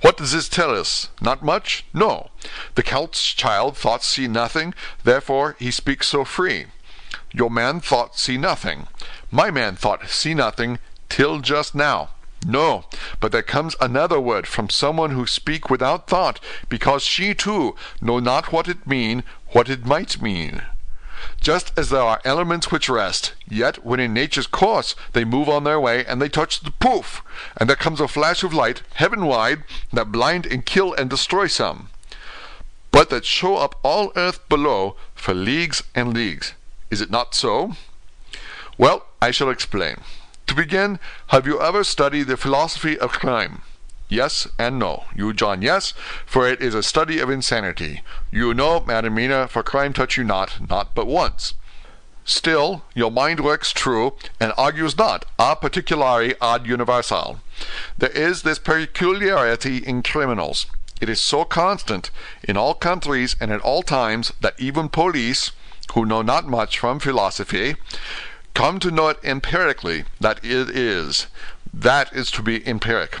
What does this tell us? Not much? No. The Count's child thought see nothing, therefore he speaks so free. Your man thought see nothing. My man thought see nothing till just now. No, but there comes another word from someone who speak without thought, because she too know not what it mean, what it might mean. Just as there are elements which rest, yet when in nature's course they move on their way and they touch the poof, and there comes a flash of light, heaven wide, that blind and kill and destroy some, but that show up all earth below for leagues and leagues. Is it not so? Well, I shall explain. To begin, have you ever studied the philosophy of crime? Yes and no. You, John, yes, for it is a study of insanity. You, no, Madam Mina, for crime touch you not, not but once. Still, your mind works true, and argues not a particulari ad universal. There is this peculiarity in criminals. It is so constant in all countries and at all times that even police, who know not much from philosophy, come to know it empirically that it is. That is to be empiric.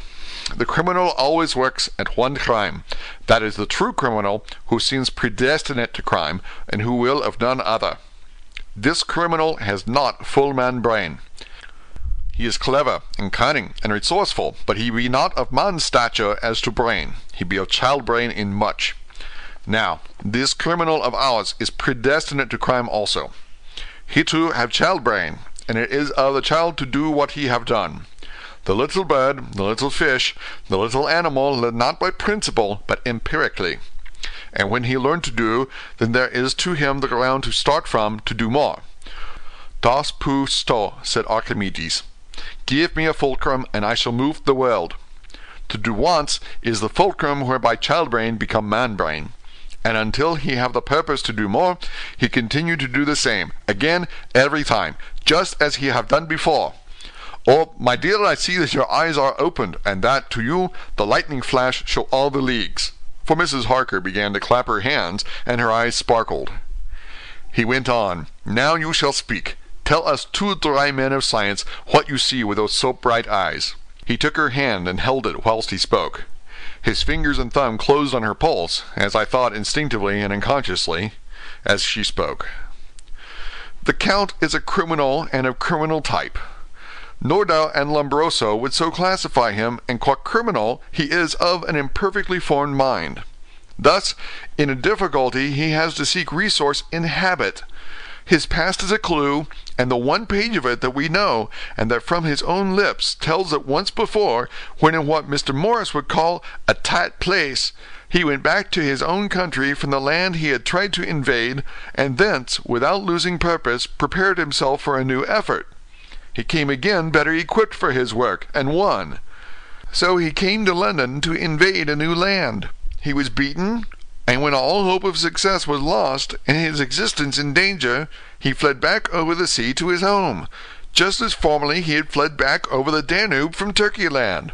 The criminal always works at one crime. That is the true criminal who seems predestinate to crime and who will of none other. This criminal has not full man brain. He is clever and cunning and resourceful, but he be not of man's stature as to brain. He be of child brain in much. Now, this criminal of ours is predestinate to crime also. He too have child brain, and it is of the child to do what he have done. The little bird, the little fish, the little animal led not by principle, but empirically. And when he learned to do, then there is to him the ground to start from to do more. Das pou sto, said Archimedes. Give me a fulcrum, and I shall move the world. To do once is the fulcrum whereby child brain become man brain and until he have the purpose to do more, he continue to do the same, again, every time, just as he have done before. Oh, my dear, I see that your eyes are opened, and that, to you, the lightning flash show all the leagues. For Mrs. Harker began to clap her hands, and her eyes sparkled. He went on, Now you shall speak. Tell us two dry men of science what you see with those so bright eyes. He took her hand and held it whilst he spoke. His fingers and thumb closed on her pulse, as I thought instinctively and unconsciously, as she spoke. The Count is a criminal and of criminal type. Nordau and Lombroso would so classify him, and qua criminal he is of an imperfectly formed mind. Thus, in a difficulty he has to seek resource in habit. His past is a clue, and the one page of it that we know, and that from his own lips tells that once before, when in what Mr. Morris would call a tight place, he went back to his own country from the land he had tried to invade, and thence, without losing purpose, prepared himself for a new effort. He came again better equipped for his work, and won. So he came to London to invade a new land. He was beaten, and when all hope of success was lost, and his existence in danger, he fled back over the sea to his home, just as formerly he had fled back over the Danube from Turkey land.